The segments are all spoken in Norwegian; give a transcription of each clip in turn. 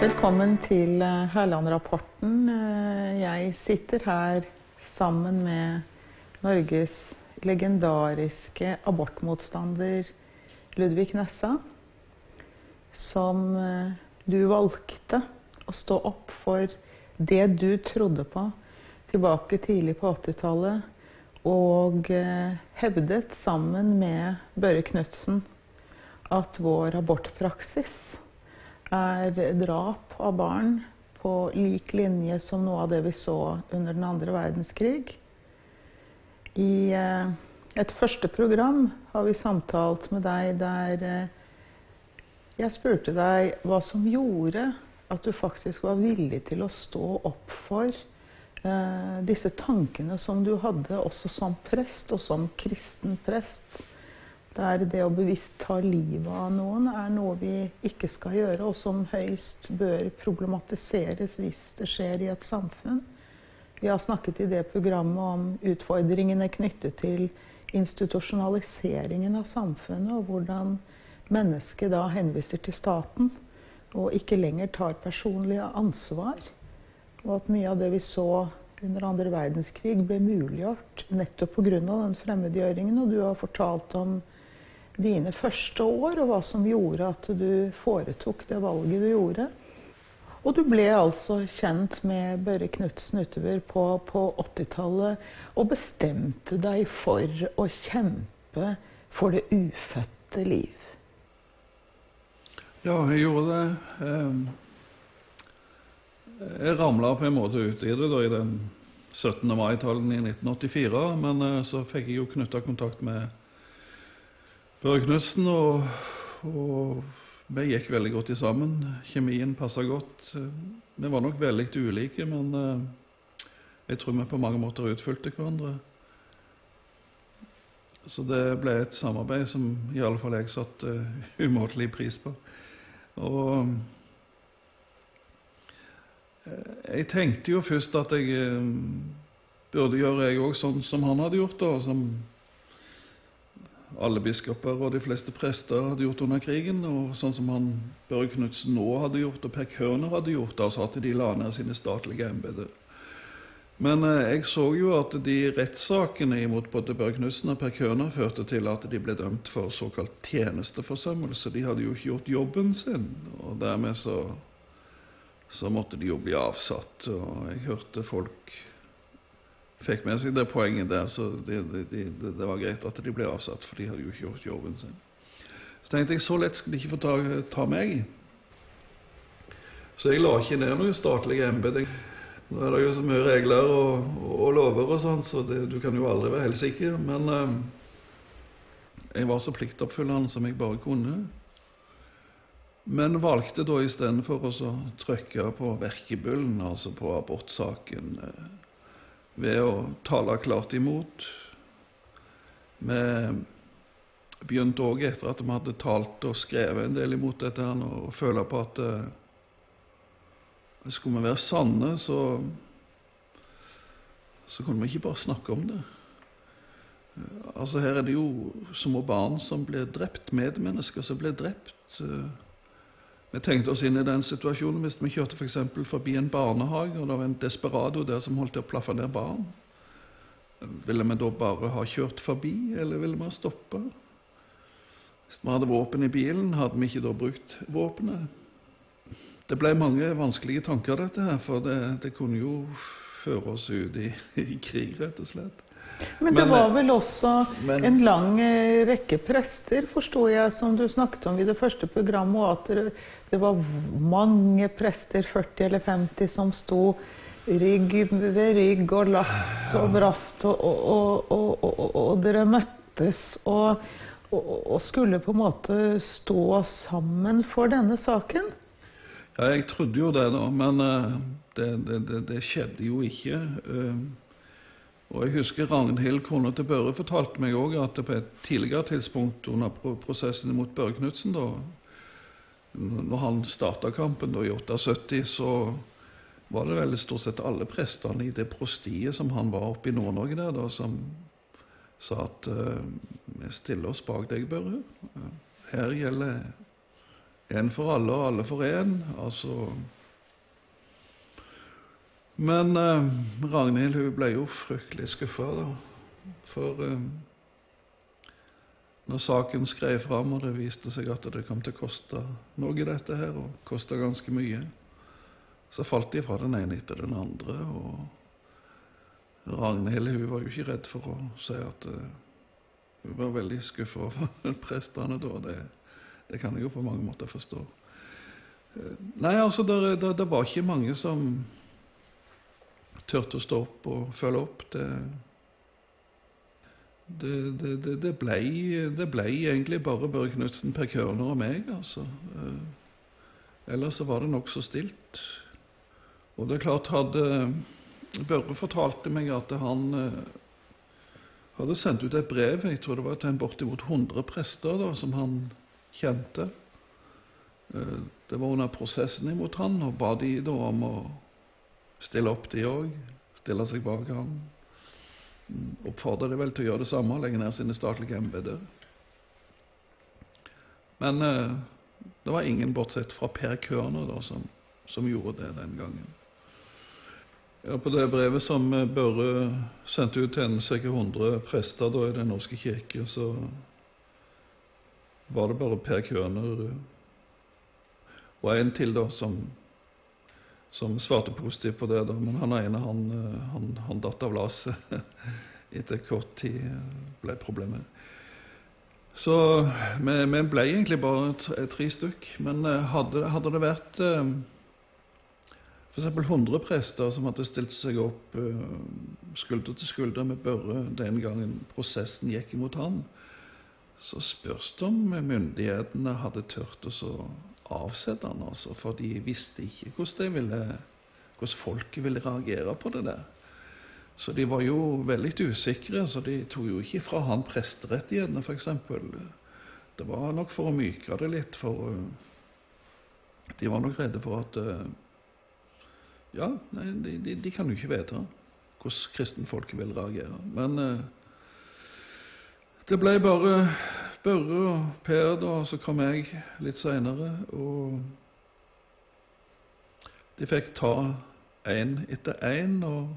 Velkommen til eh, Hærland-rapporten. Eh, Jeg sitter her sammen med Norges legendariske abortmotstander Ludvig Nessa, som eh, du valgte å stå opp for det du trodde på tilbake tidlig på 80-tallet, og eh, hevdet sammen med Børre Knutsen at vår abortpraksis er drap av barn på lik linje som noe av det vi så under den andre verdenskrig. I eh, et første program har vi samtalt med deg der eh, jeg spurte deg hva som gjorde at du faktisk var villig til å stå opp for eh, disse tankene som du hadde også som prest, og som kristen prest. Der det å bevisst ta livet av noen er noe vi ikke skal gjøre, og som høyst bør problematiseres hvis det skjer i et samfunn. Vi har snakket i det programmet om utfordringene knyttet til institusjonaliseringen av samfunnet, og hvordan mennesket da henviser til staten og ikke lenger tar personlig ansvar. Og at mye av det vi så under andre verdenskrig ble muliggjort nettopp pga. den fremmedgjøringen. Og du har fortalt om dine første år, og hva som gjorde at du foretok det valget du gjorde. Og du ble altså kjent med Børre Knutsen utover på, på 80-tallet og bestemte deg for å kjempe for det ufødte liv. Ja, jeg gjorde det. Ehm, Jeg ramla på en måte ut i det da, i den 17. mai-talen i 1984. Men eh, så fikk jeg jo knytta kontakt med Børre Knutsen, og, og vi gikk veldig godt sammen. Kjemien passa godt. Vi var nok veldig ulike, men eh, jeg tror vi på mange måter utfylte hverandre. Så det ble et samarbeid som i alle fall jeg satte uh, umåtelig pris på. Og eh, jeg tenkte jo først at jeg eh, burde gjøre jeg òg sånn som han hadde gjort, da. Som alle biskoper og de fleste prester hadde gjort under krigen, og sånn som han Børre Knutsen nå hadde gjort, og Per Kørner hadde gjort, altså at de la ned sine statlige embeter. Men eh, jeg så jo at de rettssakene imot både Børre Knutsen og Per Kørner førte til at de ble dømt for såkalt tjenesteforsømmelse. De hadde jo ikke gjort jobben sin, og dermed så, så måtte de jo bli avsatt. Og jeg hørte folk fikk med seg det poenget der, så det, det, det, det var greit at de ble avsatt, for de hadde jo ikke gjort jobben sin. Så tenkte jeg så lett skal de ikke få ta, ta meg. Så jeg la ikke ned noe statlig embete. Nå er det jo så mye regler og, og lover og sånn, så du kan jo aldri være helt sikker. Men eh, jeg var så pliktoppfyllende som jeg bare kunne. Men valgte da istedenfor å trykke på verkebullen, altså på abortsaken, eh, ved å tale klart imot. Vi begynte òg etter at vi hadde talt og skrevet en del imot dette, og føle på at eh, skulle vi være sanne, så, så kunne vi ikke bare snakke om det. Altså Her er det jo små barn som blir drept, medmennesker som blir drept. Vi tenkte oss inn i den situasjonen hvis vi kjørte f.eks. For forbi en barnehage, og det var en desperado der som holdt til å plaffe ned barn. Ville vi da bare ha kjørt forbi, eller ville vi ha stoppa? Hvis vi hadde våpen i bilen, hadde vi ikke da brukt våpenet? Det ble mange vanskelige tanker, dette her, for det, det kunne jo føre oss ut i, i, krig, rett og slett. Men det men, var vel også men, en lang eh, rekke prester, forsto jeg, som du snakket om i det første programmet, og at det, var mange prester, 40 eller 50, som sto rygg ved rygg og last og brast, og, og, og, og dere møttes og, skulle på en måte stå sammen for denne saken? Ja, jeg trodde jo det, da, men uh, det, det, det, skjedde jo ikke. Og jeg husker Ragnhild, kona til Børre, fortalte meg òg at på et tidligere tidspunkt under prosessen mot Børre Knutsen, da når han starta kampen da, i 78, så var det vel stort sett alle prestene i det prostiet som han var oppe i Nord-Norge der, da, som sa at uh, vi stiller oss bak deg, Børre. Her gjelder en for alle og alle for én. Altså Men eh, Ragnhild hun ble jo fryktelig skuffa, da. For eh, når saken skrev fram, og det viste seg at det kom til å koste noe, dette her, og koste ganske mye, så falt de fra den ene etter den andre. Og Ragnhild hun var jo ikke redd for å si at eh, hun var veldig skuffa over prestene da. Det, det, kan jeg jo på mange måter forstå. Uh, nei, altså, det var ikke mange som turte å stå opp og følge opp. Det det, det, det, ble, det, ble, egentlig bare Børre Knutsen, Per Kørner og meg, altså. Eh, ellers så var det nokså stilt. Og det er klart, hadde Børre fortalte meg at han eh, hadde sendt ut et brev jeg tror det var til en bortimot 100 prester da, som han kjente. Eh, det var under prosessen imot han, og ba de da om å stille opp, de òg. Stille seg bak ham oppfordrer de vel til å gjøre det samme, legge ned sine statlige embeter. Men eh, det var ingen, bortsett fra Per Kørner, da, som, som, gjorde det den gangen. Ja, på det brevet som eh, Børre sendte ut til ca. 100 prester da, i Den norske kirke, så var det bare Per Kørner eh, og en til da, som, som svarte positivt på det. da, Men han ene han, eh, han, han datt av laset etter kort tid. ble problemet. Så vi, vi, ble egentlig bare tre stykk. Men eh, hadde, hadde det vært eh, f.eks. 100 prester som hadde stilt seg opp skulder til skulder med Børre den gangen prosessen gikk imot han, så spørs det om myndighetene hadde turt å avsette altså, for de visste ikke hvordan, ville, hvordan folket ville reagere på det der. Så de var jo veldig usikre, så de tok jo ikke fra han presterettighetene, f.eks. Det var nok for å myke det litt, for uh, de var nok redde for at uh, Ja, nei, de, de, de, kan jo ikke vite hvordan kristenfolket vil reagere. Men uh, det ble bare Børre og Per, da, så kom jeg litt seinere. Og de fikk ta én etter én. Og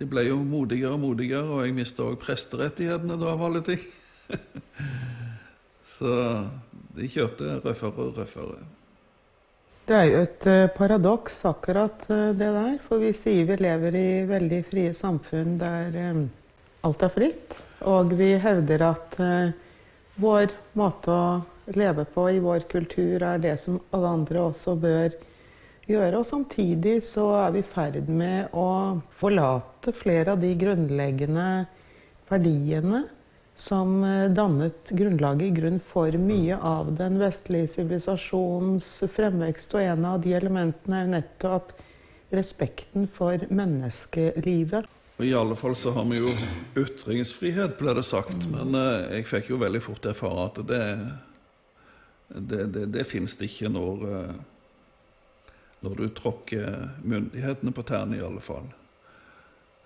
de ble jo modigere og modigere, og jeg mista òg presterettighetene da, av alle ting. så de kjørte røffere og røffere. Det er jo et uh, paradoks, akkurat uh, det der. For vi sier vi lever i veldig frie samfunn der um, alt er fritt. Og vi hevder at uh, vår måte å leve på i vår kultur er det som alle andre også bør gjøre. Og samtidig så er vi i ferd med å forlate flere av de grunnleggende verdiene som eh, dannet grunnlaget i grunn for mye av den vestlige sivilisasjonens fremvekst. Og en av de elementene er jo nettopp respekten for menneskelivet. Og I alle fall så har vi jo ytringsfrihet, ble det sagt. Men eh, jeg fikk jo veldig fort erfare at det, det, det, det fins det ikke når, uh, når du tråkker myndighetene på tærne, i alle fall.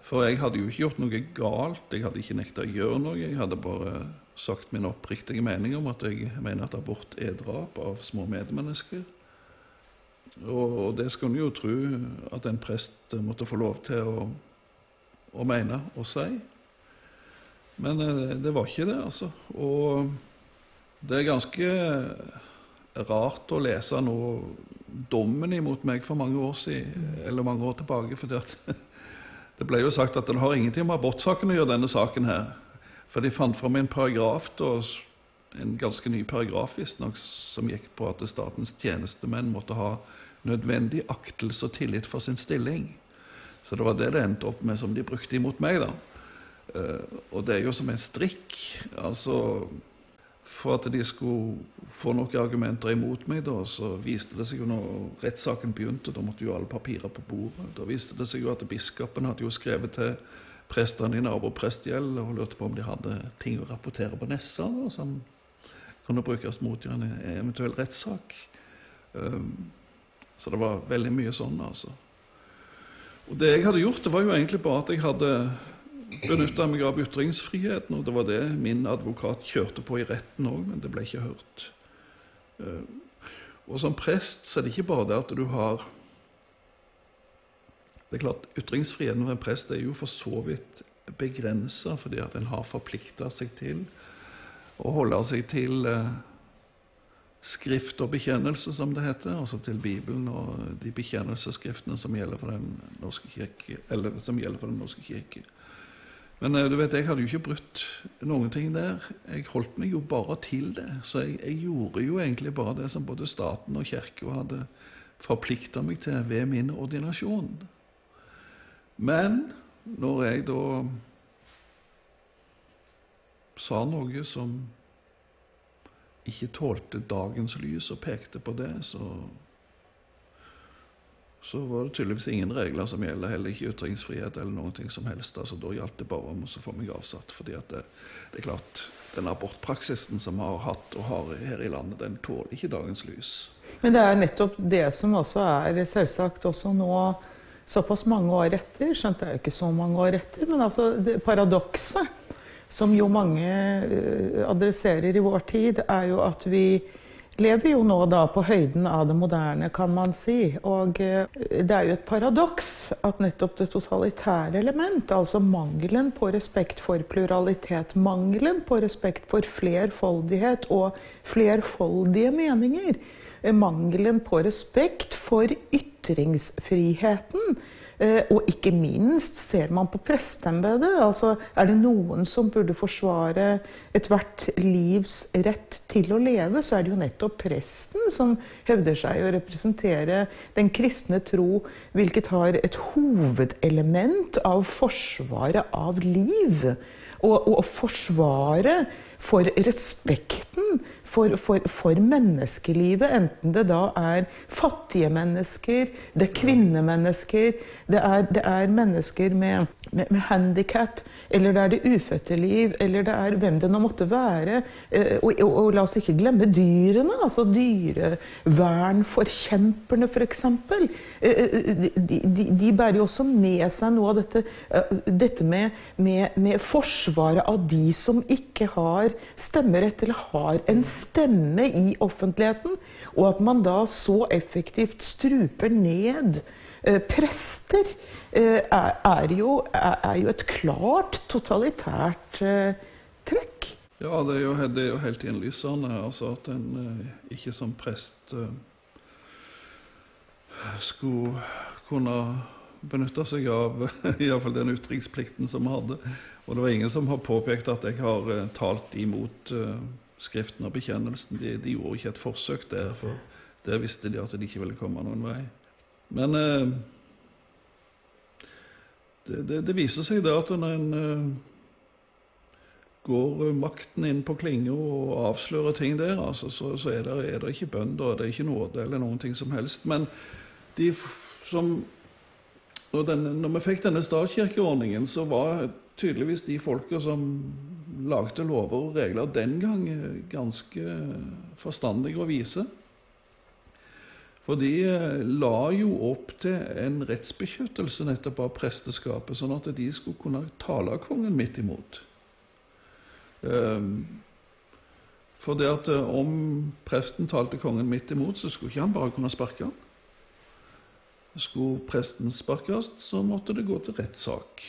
For jeg hadde jo ikke gjort noe galt, jeg hadde ikke nekta å gjøre noe. Jeg hadde bare sagt min oppriktige mening om at jeg mener at abort er drap av små medmennesker. Og, og det skulle en jo tro at en prest måtte få lov til å å mene og si. Men eh, det var ikke det, altså. Og det er ganske rart å lese nå dommen imot meg for mange år siden, eller mange år tilbake. For det ble jo sagt at det har ingenting med abortsaken å gjøre, denne saken her. For de fant fram en paragraf, en ganske ny paragraf visstnok, som gikk på at statens tjenestemenn måtte ha nødvendig aktelse og tillit for sin stilling. Så det var det det endte opp med, som de brukte imot meg. da. Uh, og det er jo som en strikk. altså For at de skulle få noen argumenter imot meg, da, så viste det seg jo når rettssaken begynte, da måtte jo alle papirer på bordet. Da viste det seg jo at biskopen hadde jo skrevet til prestene i naboprestgjeld og lurte på om de hadde ting å rapportere på Nessa da, som kunne brukes mot en eventuell rettssak. Um, så det var veldig mye sånn, altså. Og Det jeg hadde gjort, det var jo egentlig bare at jeg hadde benytta meg av ytringsfriheten. Og det var det min advokat kjørte på i retten òg, men det ble ikke hørt. Eh, Og som prest så er det ikke bare det at du har Det er klart, Ytringsfriheten for en prest er jo for så vidt begrensa, fordi at en har forplikta seg til å holde seg til eh, skrift og bekjennelse, som det heter, altså til Bibelen og de bekjennelsesskriftene som gjelder for Den norske kirke. Eller den norske kirke. Men eh, du vet, jeg hadde jo ikke brutt noen ting der. Jeg holdt meg jo bare til det. Så jeg, jeg gjorde jo egentlig bare det som både staten og kirka hadde forplikta meg til ved min ordinasjon. Men når jeg da sa noe som ikke tålte dagens lys og pekte på det, så så var det tydeligvis ingen regler som gjelder, heller ikke ytringsfrihet eller ting som helst. Altså, da gjaldt det bare om å få meg avsatt. fordi det, det, er klart, den abortpraksisen som vi har hatt og har her i landet, den tåler ikke dagens lys. Men det er nettopp det som også er selvsagt også nå såpass mange år etter. Skjønt det er jo ikke så mange år etter, men altså paradokset som jo mange eh, adresserer i vår tid, er jo at vi lever jo nå da på høyden av det moderne, kan man si. Og eh, det er jo et paradoks at nettopp det totalitære element, altså mangelen på respekt for pluralitet, mangelen på respekt for flerfoldighet og flerfoldige meninger, eh, mangelen på respekt for ytringsfriheten, og ikke minst ser man på presteembedet. Altså, er det noen som burde forsvare ethvert livs rett til å leve, så er det jo nettopp presten som hevder seg å representere den kristne tro, hvilket har et hovedelement av forsvaret av liv. Og, og forsvaret for respekten for, for, for, menneskelivet, enten det da er fattige mennesker, det er kvinnemennesker, det er, det er mennesker med, med, med handikap, eller det er det ufødte liv, eller det er hvem det nå måtte være. Eh, og, og, og la oss ikke glemme dyrene, altså dyrevernforkjemperne f.eks. Eh, eh, de, de, de, bærer jo også med seg noe av dette, dette med, med, med forsvaret av de som ikke har stemmerett, eller har en stemme i offentligheten. Og at man da så effektivt struper ned prester eh, er jo, er jo, et klart totalitært eh, trekk. Ja, det er jo, det er jo helt innlysende altså at en ikke som prest skulle kunne benytte seg av iallfall den utenriksplikten som vi hadde. Og det var ingen som har påpekt at jeg har talt imot Skriften og bekjennelsen. De, de, gjorde ikke et forsøk der, for der visste de at de ikke ville komme noen vei. Men eh, det, det, det, viser seg da at når en eh, går makten inn på klinga og avslører ting der, altså, så, så er, det, er, det, ikke bønder, det er ikke nåde eller noen ting som helst. Men de som når, den, når vi fikk denne statskirkeordningen, så var tydeligvis de folka som lagde lover og regler den gang, ganske forstandige og vise. For de eh, la jo opp til en rettsbeskyttelse nettopp av presteskapet, sånn at de skulle kunne tale kongen midt imot. Ehm, for det at eh, om presten talte kongen midt imot, så skulle ikke han bare kunne sparke han. Skulle presten sparkes, så måtte det gå til rettssak.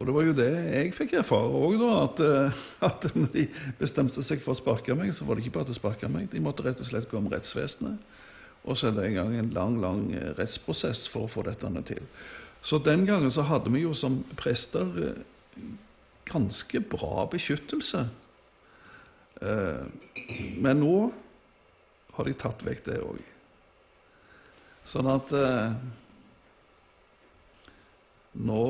Og det var jo det jeg fikk erfare òg. At, eh, at, når de bestemte seg for å sparke meg, så var det ikke bare til å sparke meg. De måtte rett og slett gå om rettsvesenet. Og så er det en gang en lang lang eh, rettsprosess for å få dette til. Så den gangen så hadde vi jo som prester eh, ganske bra beskyttelse. Eh, men nå har de tatt vekk det òg. Sånn at nå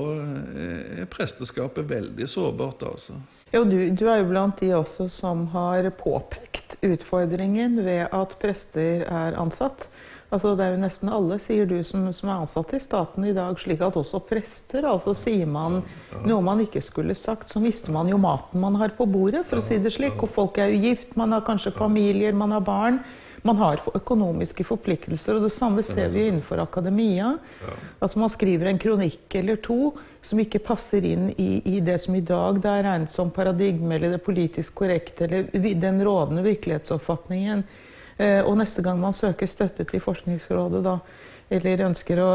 er presteskapet veldig sårbart, altså. Ja, du, du, er jo blant de også som har påpekt utfordringen ved at prester er ansatt. Altså, det er jo nesten alle, sier du, som, som, er ansatt i staten i dag, slik at også prester altså Sier man noe man ikke skulle sagt, så mister man jo maten man har på bordet, for å si det slik. Og folk er jo gift, man har kanskje familier, man har barn. Man har økonomiske forpliktelser, og det samme ser vi innenfor akademia. Altså Man skriver en kronikk eller to som ikke passer inn i, i det som i dag det er regnet som paradigme eller det politisk korrekte eller den rådende virkelighetsoppfatningen. Eh, og neste gang man søker støtte til Forskningsrådet, da, eller ønsker å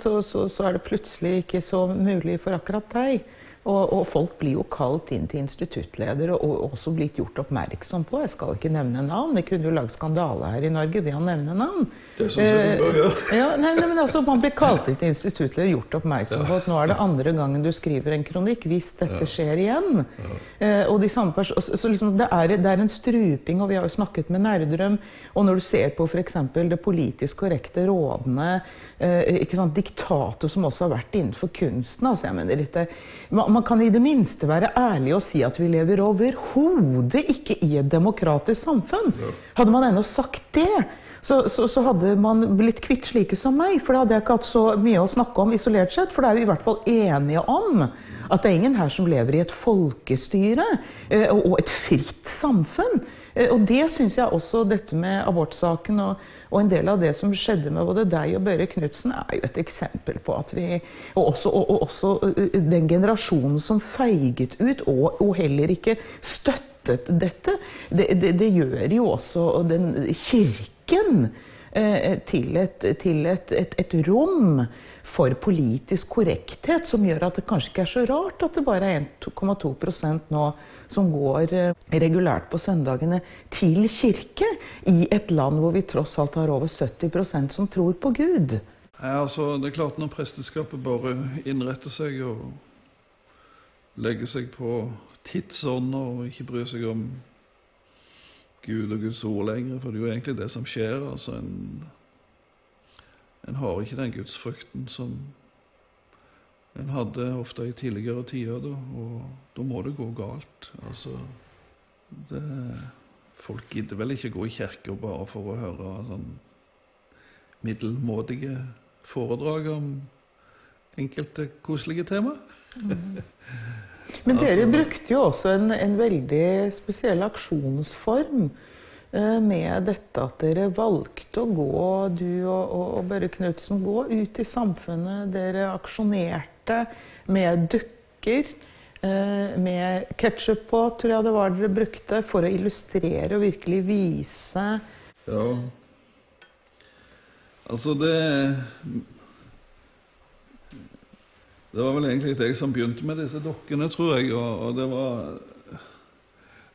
så, så, så er det plutselig ikke så mulig for akkurat deg. Og, og, folk blir jo kalt inn til instituttleder og, og, også blitt gjort oppmerksom på. Jeg skal ikke nevne navn. Det kunne jo lagd skandale her i Norge ved å nevne navn. Det jeg du bør gjøre. Eh, ja, nei, nei, men altså, Man blir kalt inn til instituttleder og gjort oppmerksom ja. på at nå er det andre gangen du skriver en kronikk hvis dette ja. skjer igjen. Ja. Eh, og de samme så, så liksom, det, er, det, er, en struping, og vi har jo snakket med Nerdrøm. Og når du ser på f.eks. det politisk korrekte rådene eh, Diktator som også har vært innenfor kunsten. altså jeg mener dette, man, man kan i det minste være ærlig og si at vi lever overhodet ikke i et demokratisk samfunn. Hadde man ennå sagt det, så, så, så, hadde man blitt kvitt slike som meg. For da hadde jeg ikke hatt så mye å snakke om isolert sett. For da er vi i hvert fall enige om at det er ingen her som lever i et folkestyre eh, og et fritt samfunn. Eh, og det syns jeg også dette med abortsaken og, og, en del av det som skjedde med både deg og Børre Knutsen, er jo et eksempel på at vi Og også, og, og også eh, den generasjonen som feiget ut og, og heller ikke støttet dette, det, det, det, gjør jo også den kirken eh, til, et, til et, et, et rom for politisk korrekthet, som gjør at det kanskje ikke er så rart at det bare er 1,2% nå som går eh, regulært på søndagene til kirke, i et land hvor vi tross alt har over 70% som tror på Gud. Ja, altså, det er klart Når presteskapet bare innretter seg og legger seg på tidsånd og ikke bryr seg om Gud og Guds ord lenger, for det er jo egentlig det som skjer. altså En, en har ikke den gudsfrykten som en hadde ofte i tidligere tider, da, og da må det gå galt. Altså det, Folk gidder vel ikke gå i kirka bare for å høre sånn middelmådige foredrag om enkelte koselige tema. Mm. Men dere altså, brukte jo også en, en veldig spesiell aksjonsform med dette at dere valgte å gå, du og, og Børre Knutsen, gå ut i samfunnet. Dere aksjonerte med dukker. Eh, med ketsjup på, tror jeg det var dere brukte, for å illustrere og virkelig vise Ja. Altså, det Det var vel egentlig jeg som begynte med disse dokkene, tror jeg. Og, og det var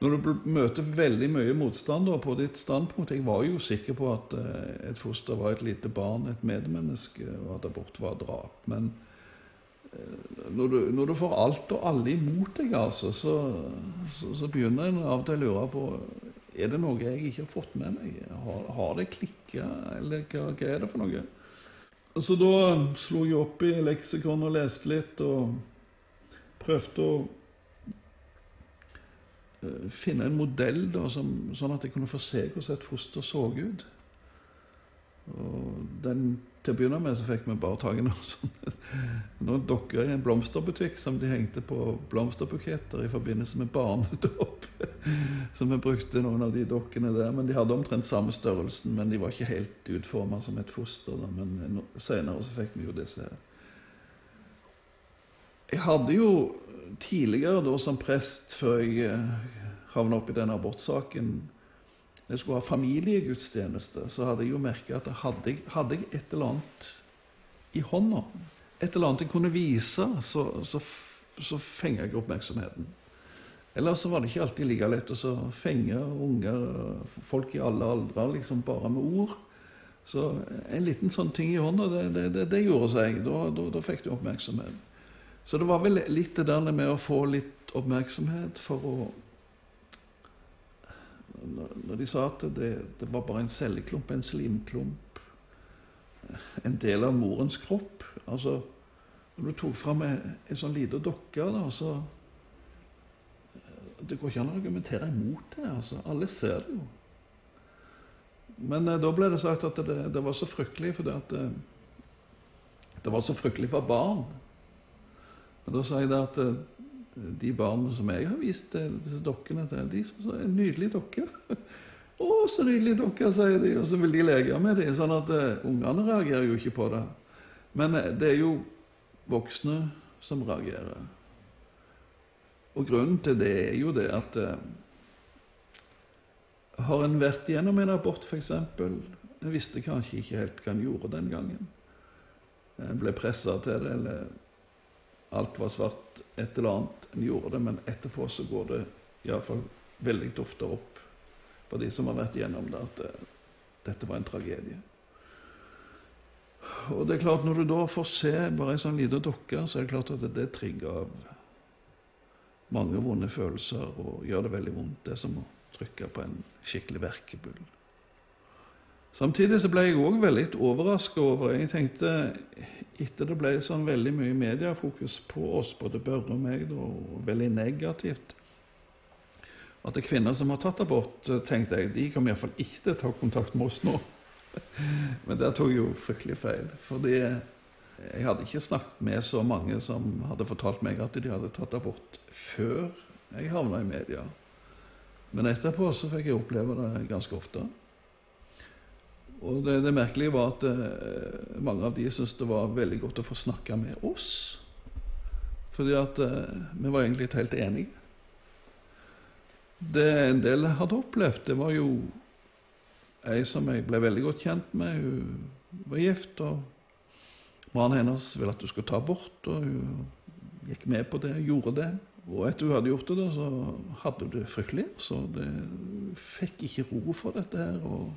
Når du møter veldig mye motstand på ditt standpunkt Jeg var jo sikker på at eh, et foster var et lite barn, et medmenneske, og at abort var drap. Men når du, når du, får alt og alle imot deg, altså, så, så, så, begynner en av og til å lure på er det noe jeg ikke har fått med meg. Har, har det klikka, eller hva, hva, er det for noe? Så da slo jeg opp i leksikon og leste litt, og prøvde å finne en modell da, som, sånn at jeg kunne få se hvordan et foster så ut. Og den til å begynne med så fikk vi bare tak i noen, sånne, noen dokker i en blomsterbutikk som de hengte på blomsterbuketter i forbindelse med barnedåp. Så vi brukte noen av de dokkene der. Men de hadde omtrent samme størrelsen, men de var ikke helt utforma som et foster. Da. Men senere så fikk vi jo disse her. Jeg hadde jo tidligere da som prest, før jeg eh, havna opp i denne abortsaken jeg skulle ha familiegudstjeneste, så hadde jeg jo merka at jeg, hadde jeg, et eller annet i hånda, et eller annet jeg kunne vise, så, så, så fenga jeg oppmerksomheten. Ellers var det ikke alltid like lett å fenge unger, folk i alle aldre, liksom bare med ord. Så en liten sånn ting i hånda, det, det, det, det gjorde seg. Da, da, da, fikk du oppmerksomhet. Så det var vel litt det der med å få litt oppmerksomhet for å når de sa at det, det var bare en celleklump, en slimklump, en del av morens kropp altså, Når du tok fram en sånn liten dokke da, så Det går ikke an å argumentere imot det. altså. Alle ser det jo. Men eh, da ble det sagt at det, det var så fryktelig fordi at eh, det var så fryktelig for barn. Men da sa jeg det at eh, de barna som jeg har vist disse dokkene til, de syns er en nydelig dokke. 'Å, så nydelig dokke', sier de, og så vil de leke med dem. Sånn at uh, ungene reagerer jo ikke på det. Men uh, det er jo voksne som reagerer. Og grunnen til det er jo det at uh, Har en vært gjennom en abort, f.eks.? En visste kanskje ikke helt hva en gjorde den gangen. En ble pressa til det, eller alt var svart. Et eller annet en gjorde det, men etterpå så går det iallfall veldig ofte opp for de som har vært gjennom det, at det, dette var en tragedie. Og det er klart, når du da får se bare ei sånn lita dokke, så er det klart at det, det trigger av mange vonde følelser og gjør det veldig vondt. Det er som å trykke på en skikkelig verkebull. Samtidig så ble jeg òg veldig overraska over Jeg tenkte, etter det ble sånn veldig mye mediefokus på oss, både Børre og meg, og veldig negativt At det er kvinner som har tatt abort, tenkte jeg, de kommer iallfall ikke til å ta kontakt med oss nå. Men der tok jeg jo fryktelig feil. Fordi jeg hadde ikke snakket med så mange som hadde fortalt meg at de hadde tatt abort før jeg havna i media. Men etterpå så fikk jeg oppleve det ganske ofte. Og det, det merkelige var at eh, mange av de syntes det var veldig godt å få snakke med oss. Fordi at eh, vi var egentlig helt enige. Det en del hadde opplevd, det var jo ei som jeg ble veldig godt kjent med. Hun var gift, og mannen hennes ville at hun skulle ta abort, og hun gikk med på det, gjorde det. Og etter hun hadde gjort det, så hadde hun det fryktelig. Så det fikk ikke ro for dette her. og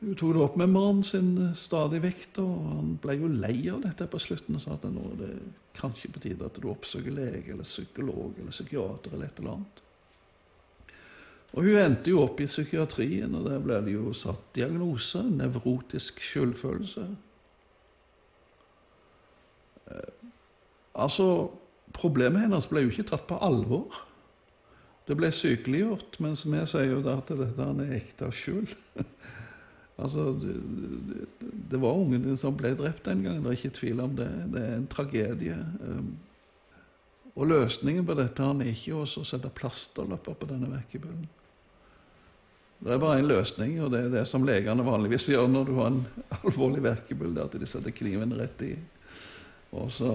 Hun tok det opp med mannen sin stadig vekk, og han ble jo lei av dette på slutten og sa at nå er det kanskje på tide at du oppsøker lege eller psykolog eller psykiater eller et eller annet. Og hun endte jo opp i psykiatrien, og der ble det jo satt diagnose nevrotisk skyldfølelse. Eh, altså Problemet hennes ble jo ikke tatt på alvor. Det ble sykeliggjort, mens vi sier jo da at dette er ekte skyld. altså, det, var ungen din som ble drept den gangen, det er ikke tvil om det. Det er en tragedie. Um, og løsningen på dette er ikke å sette plasterlapper på denne vekkebøllen. Det er bare én løsning, og det er det som legene vanligvis gjør når du har en alvorlig verkebyll, det er at de setter kniven rett i, og så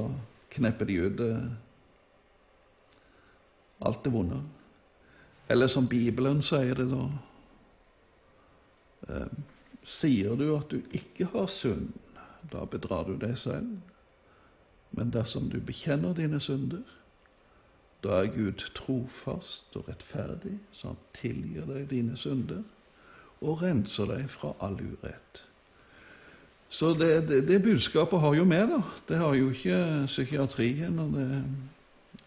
knepper de ut eh, alt det vonde. Eller som Bibelen sier det, da eh, Sier du at du ikke har synd, da bedrar du deg selv. Men dersom du bekjenner dine synder, da er Gud trofast og rettferdig, så han tilgir deg dine synder og renser deg fra all urett. Så det, det, det budskapet har jo med, da. Det har jo ikke psykiatrien, og det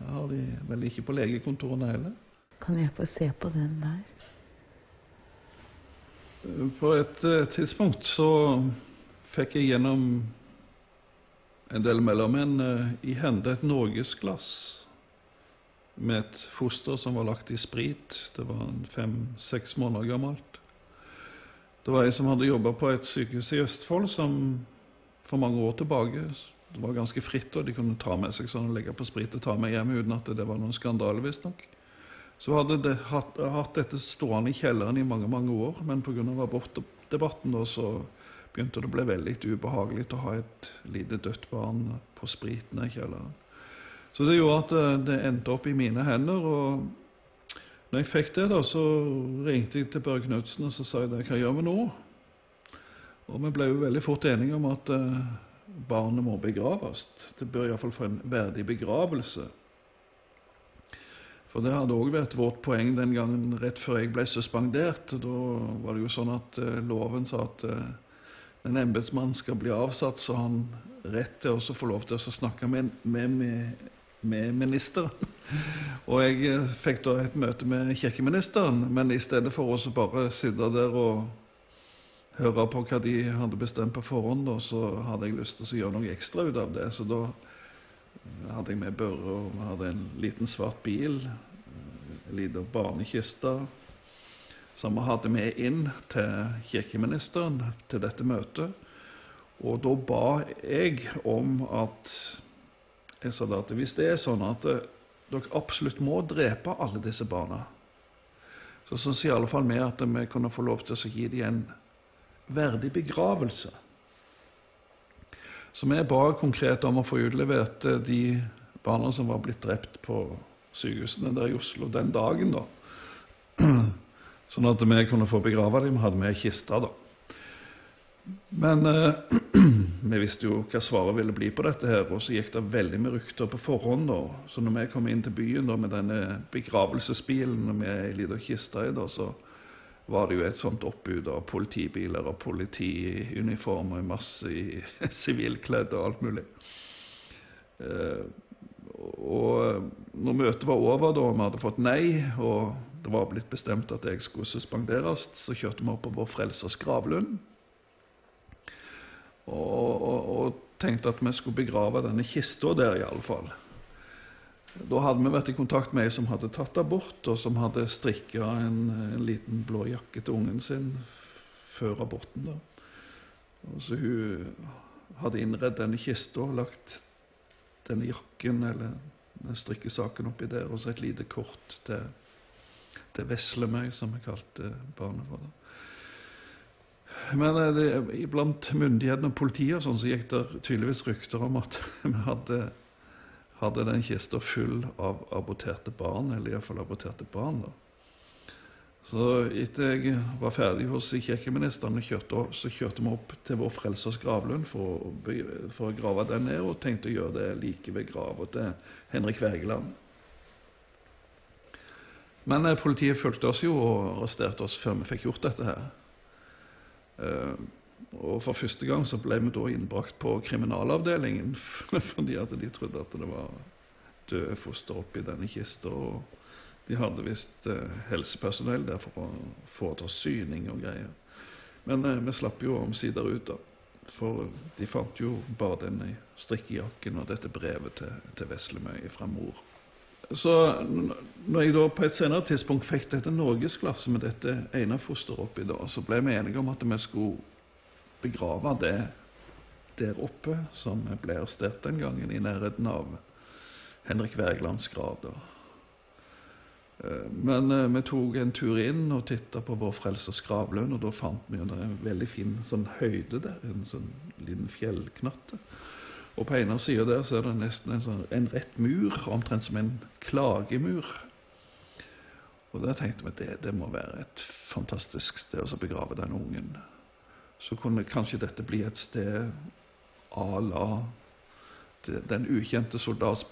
har de vel ikke på legekontorene heller. Kan jeg få se på den der? På et uh, tidspunkt så fikk jeg gjennom en del mellommenn uh, i hende et norgesglass med et foster som var lagt i sprit. Det var fem-seks måneder gammelt. Det var ei som hadde jobba på et sykehus i Østfold, som for mange år tilbake det var ganske fritt, og de kunne ta med seg sånn og legge på sprit og ta med hjem uten at det var noen skandale, visstnok. Så hadde de hatt, hatt, dette stående i kjelleren i mange mange år, men pga. abortdebatten da, så begynte det å bli veldig ubehagelig å ha et lite dødt barn på spriten i kjelleren. Så det gjorde at det, det endte opp i mine hender. og når jeg fikk det, da, så ringte jeg til Børre Knutsen og så sa jeg hva gjør vi nå? Og vi ble jo veldig fort enige om at uh, barnet må begraves. Det bør iallfall få en verdig begravelse. For det hadde òg vært vårt poeng den gangen rett før jeg ble suspendert. Da var det jo sånn at uh, loven sa at uh, en embetsmann skal bli avsatt, så han rett til å få lov til å snakke med, med, med, ministeren. Og jeg uh, fikk da et møte med kirkeministeren, men i stedet for å bare sitte der og høre på hva de hadde bestemt på forhånd, da, så hadde jeg lyst til å gjøre noe ekstra ut av det. Så da hadde jeg med Børre, og hadde en liten svart bil, en lita barnekiste, som vi hadde med inn til kirkeministeren til dette møtet. Og da ba jeg om at jeg sa at hvis det er sånn at dere absolutt må drepe alle disse barna, så syns i alle fall vi at vi kunne få lov til å gi dem en verdig begravelse. Så vi ba konkret om å få utlevert eh, de barna som var blitt drept på sykehusene der i Oslo den dagen. da. Sånn at vi kunne få begrave dem, hadde vi ei kiste, da. Men eh, vi visste jo hva svaret ville bli på dette, her, og så gikk det veldig med rykter på forhånd. da. Så når vi kom inn til byen da, med denne begravelsesbilen med ei lita kiste i, da, så var det jo et sånt oppbud av politibiler og politiuniformer, og masse i sivilkledd og alt mulig. Eh, og når møtet var over, da vi hadde fått nei, og det var blitt bestemt at jeg skulle suspenderes, så kjørte vi opp på Vår Frelsers gravlund. Og, og, og, tenkte at vi skulle begrave denne kista der, i alle fall. Da hadde vi vært i kontakt med ei som hadde tatt abort, og som hadde strikka en, en, liten blå jakke til ungen sin før aborten. da. Og så Hun hadde innredd denne kista og lagt denne jakken eller den strikkesaken oppi der, og så et lite kort til, til Veslemøy, som vi kalte barnet for. da. Men eh, det, blant myndighetene og politiet sånn, så gikk det tydeligvis rykter om at vi hadde, hadde den kista full av aborterte barn, eller iallfall aborterte barn. da. Så etter jeg var ferdig hos kirkeministeren, kjørte, så kjørte vi opp til Vår Frelsers gravlund for, for, å grave den ned, og tenkte å gjøre det like ved grava til Henrik Wergeland. Men eh, politiet fulgte oss jo og arresterte oss før vi fikk gjort dette her. Eh, og for første gang så ble vi da innbrakt på kriminalavdelingen fordi at de trodde at det var døde foster oppi denne kista. Og de hadde visst eh, helsepersonell der for å foreta syning og greier. Men eh, vi slapp jo omsider ut, da. For de fant jo bare denne strikkejakken og dette brevet til, til Veslemøy fra mor. Så når jeg da på et senere tidspunkt fikk dette norgesglasset med dette ene fosteret oppi, da, så ble vi enige om at vi skulle begrave det der oppe, som ble arrestert den gangen, i nærheten av Henrik Wergelands grav. da. Men eh, vi tok en tur inn og titta på Vår Frelsers gravlund, og da fant vi en veldig fin sånn høyde der, en sånn liten fjellknatte. Og på ene sida der så er det nesten en, sånn, en, rett mur, omtrent som en klagemur. Og da tenkte vi at det, det må være et fantastisk sted å begrave den ungen. Så kunne kanskje dette bli et sted à la Den ukjente soldats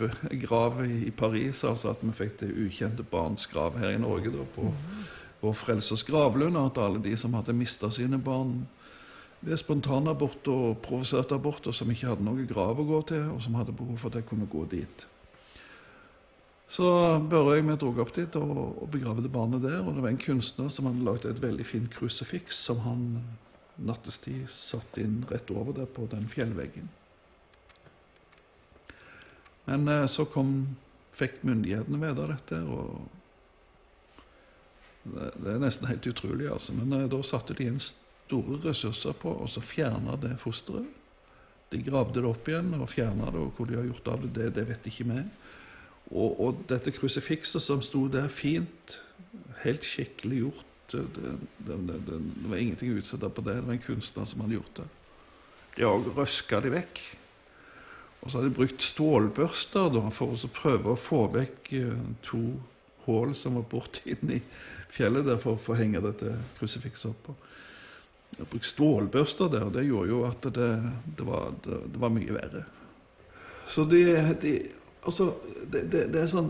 grav i Paris, altså at vi fikk det ukjente barns grav her i Norge, da, på Vår Frelsers gravlund, at alle de som hadde mista sine barn ved spontanabort og provosert abort, og som ikke hadde noe grav å gå til, og som hadde behov for at jeg kunne gå dit. Så Børre og jeg dro opp dit og, og begravde barnet der. Og det var en kunstner som hadde lagd et veldig fint krusifiks som han nattestid satte inn rett over der på den fjellveggen. Men eh, så kom, fikk myndighetene vite dette, og det, det, er nesten helt utrolig, altså. Men eh, da satte de inn store ressurser på å fjerne det fosteret. De gravde det opp igjen og fjerna det, og hvor de har gjort av det, det, det vet ikke vi. Og, og, dette krusifikset som sto der fint, helt skikkelig gjort Det, det, det var ingenting å utsette på det. Det var en kunstner som hadde gjort det. De òg røska det vekk. Og så hadde de brukt stålbørster da, for å prøve å få vekk eh, to hull som var borti inn i fjellet der for å få henge dette krusifikset De hadde brukt stålbørster der, og det gjorde jo at det, det, var, det, det var, mye verre. Så det, altså, det, er sånn,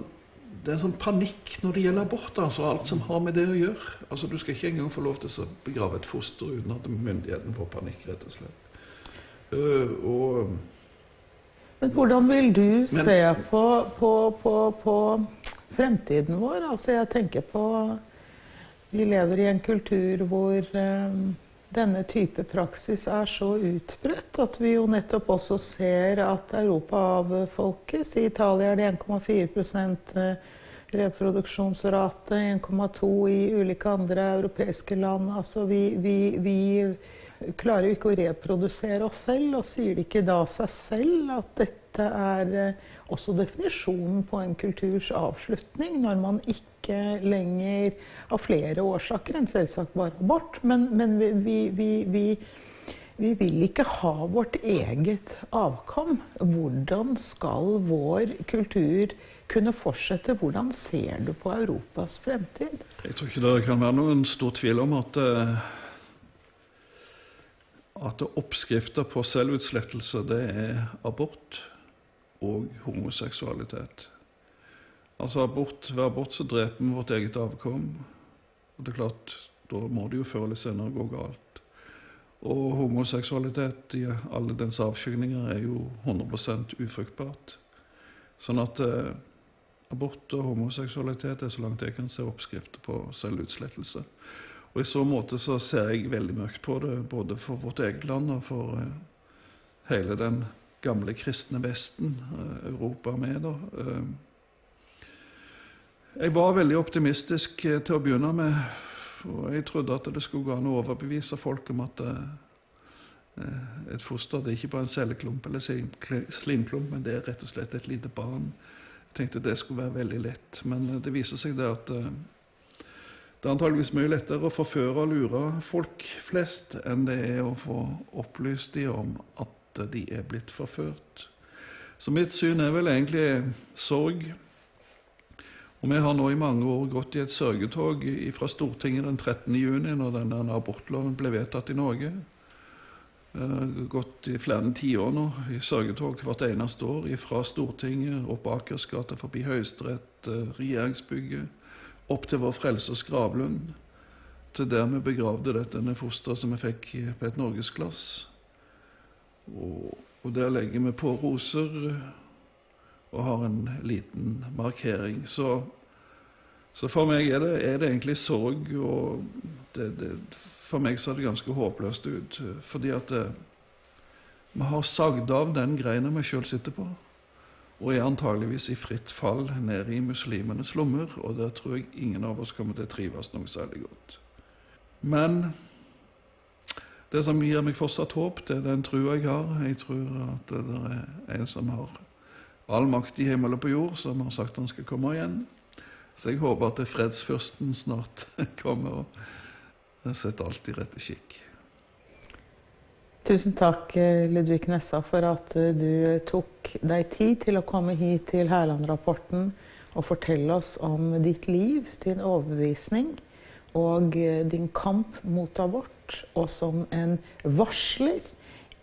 det er sånn panikk når det gjelder abort. Altså, alt som har med det å gjøre. Altså, du skal ikke engang få lov til å begrave et foster uten at myndigheten får panikk, rett og slett. Uh, og, men hvordan vil du men, se på, på, på, på, fremtiden vår? Altså, jeg tenker på Vi lever i en kultur hvor um, denne type praksis er så utbredt at vi jo nettopp også ser at Europa avfolkes. I Italia er det 1,4 eh, reproduksjonsrate, 1,2 i ulike andre europeiske land. Altså vi, vi, vi klarer jo ikke å reprodusere oss selv, og sier det ikke da seg selv at dette er eh, også definisjonen på en kulturs avslutning, når man ikke lenger av flere årsaker enn selvsagt bare abort, men, men vi, vi, vi, Vi vil ikke ha vårt eget avkom. Hvordan skal vår kultur kunne fortsette? Hvordan ser du på Europas fremtid? Jeg tror ikke det kan være noen stor tvil om at eh, at oppskrifter på selvutslettelse, det er abort og homoseksualitet. Altså abort, Ved abort så dreper vi vårt eget avkom. Og det er klart, Da må det jo før eller senere gå galt. Og homoseksualitet i alle dens avskygninger er jo 100% ufruktbart. Sånn at eh, abort og homoseksualitet er så langt jeg kan se oppskrifter på selvutslettelse. Og i så måte så ser jeg veldig mørkt på det, både for vårt eget land og for eh, hele den gamle kristne Vesten, eh, Europa med, da. Eh, jeg var veldig optimistisk til å begynne med. Og jeg trodde at det skulle gå an å overbevise folk om at et foster det er ikke bare en celleklump eller slimklump, men det er rett og slett et lite barn. Jeg tenkte det skulle være veldig lett, men det viser seg det at det er antageligvis mye lettere å forføre og lure folk flest enn det er å få opplyst de om at de er blitt forført. Så mitt syn er vel egentlig sorg. Og vi har nå i mange år gått i et sørgetog fra Stortinget den 13. juni, når denne abortloven ble vedtatt i Norge. Gått i flere tiår nå i sørgetog hvert eneste år fra Stortinget, opp Akersgata, forbi Høyesterett, eh, regjeringsbygget, opp til Vår Frelsers gravlund, til der vi begravde dette fosteret som vi fikk på et norgesglass. Og, og der legger vi på roser og har en liten markering. Så, så for meg er det, er det, egentlig sorg, og det, det, for meg ser det ganske håpløst ut. Fordi at det, vi har sagd av den greina vi sjøl sitter på, og er antageligvis i fritt fall ned i muslimenes lommer, og der tror jeg ingen av oss kommer til å trives noe særlig godt. Men det som gir meg fortsatt håp, det er den trua jeg har. Jeg tror at det er en som har all makt i himmel og på jord, som har sagt han skal komme igjen. Så jeg håper at fredsfyrsten snart kommer og setter alt i rette skikk. Tusen takk, Ludvig Nessa, for at du tok deg tid til å komme hit til Hærland-rapporten og fortelle oss om ditt liv, din overbevisning og din kamp mot abort, og som en varsler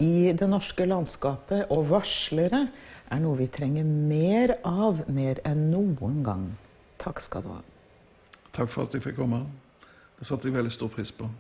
i det norske landskapet og varslere er noe vi trenger mer av, mer enn noen gang. Takk skal du ha. Takk for at jeg fikk komme. Det satte jeg veldig stor pris på.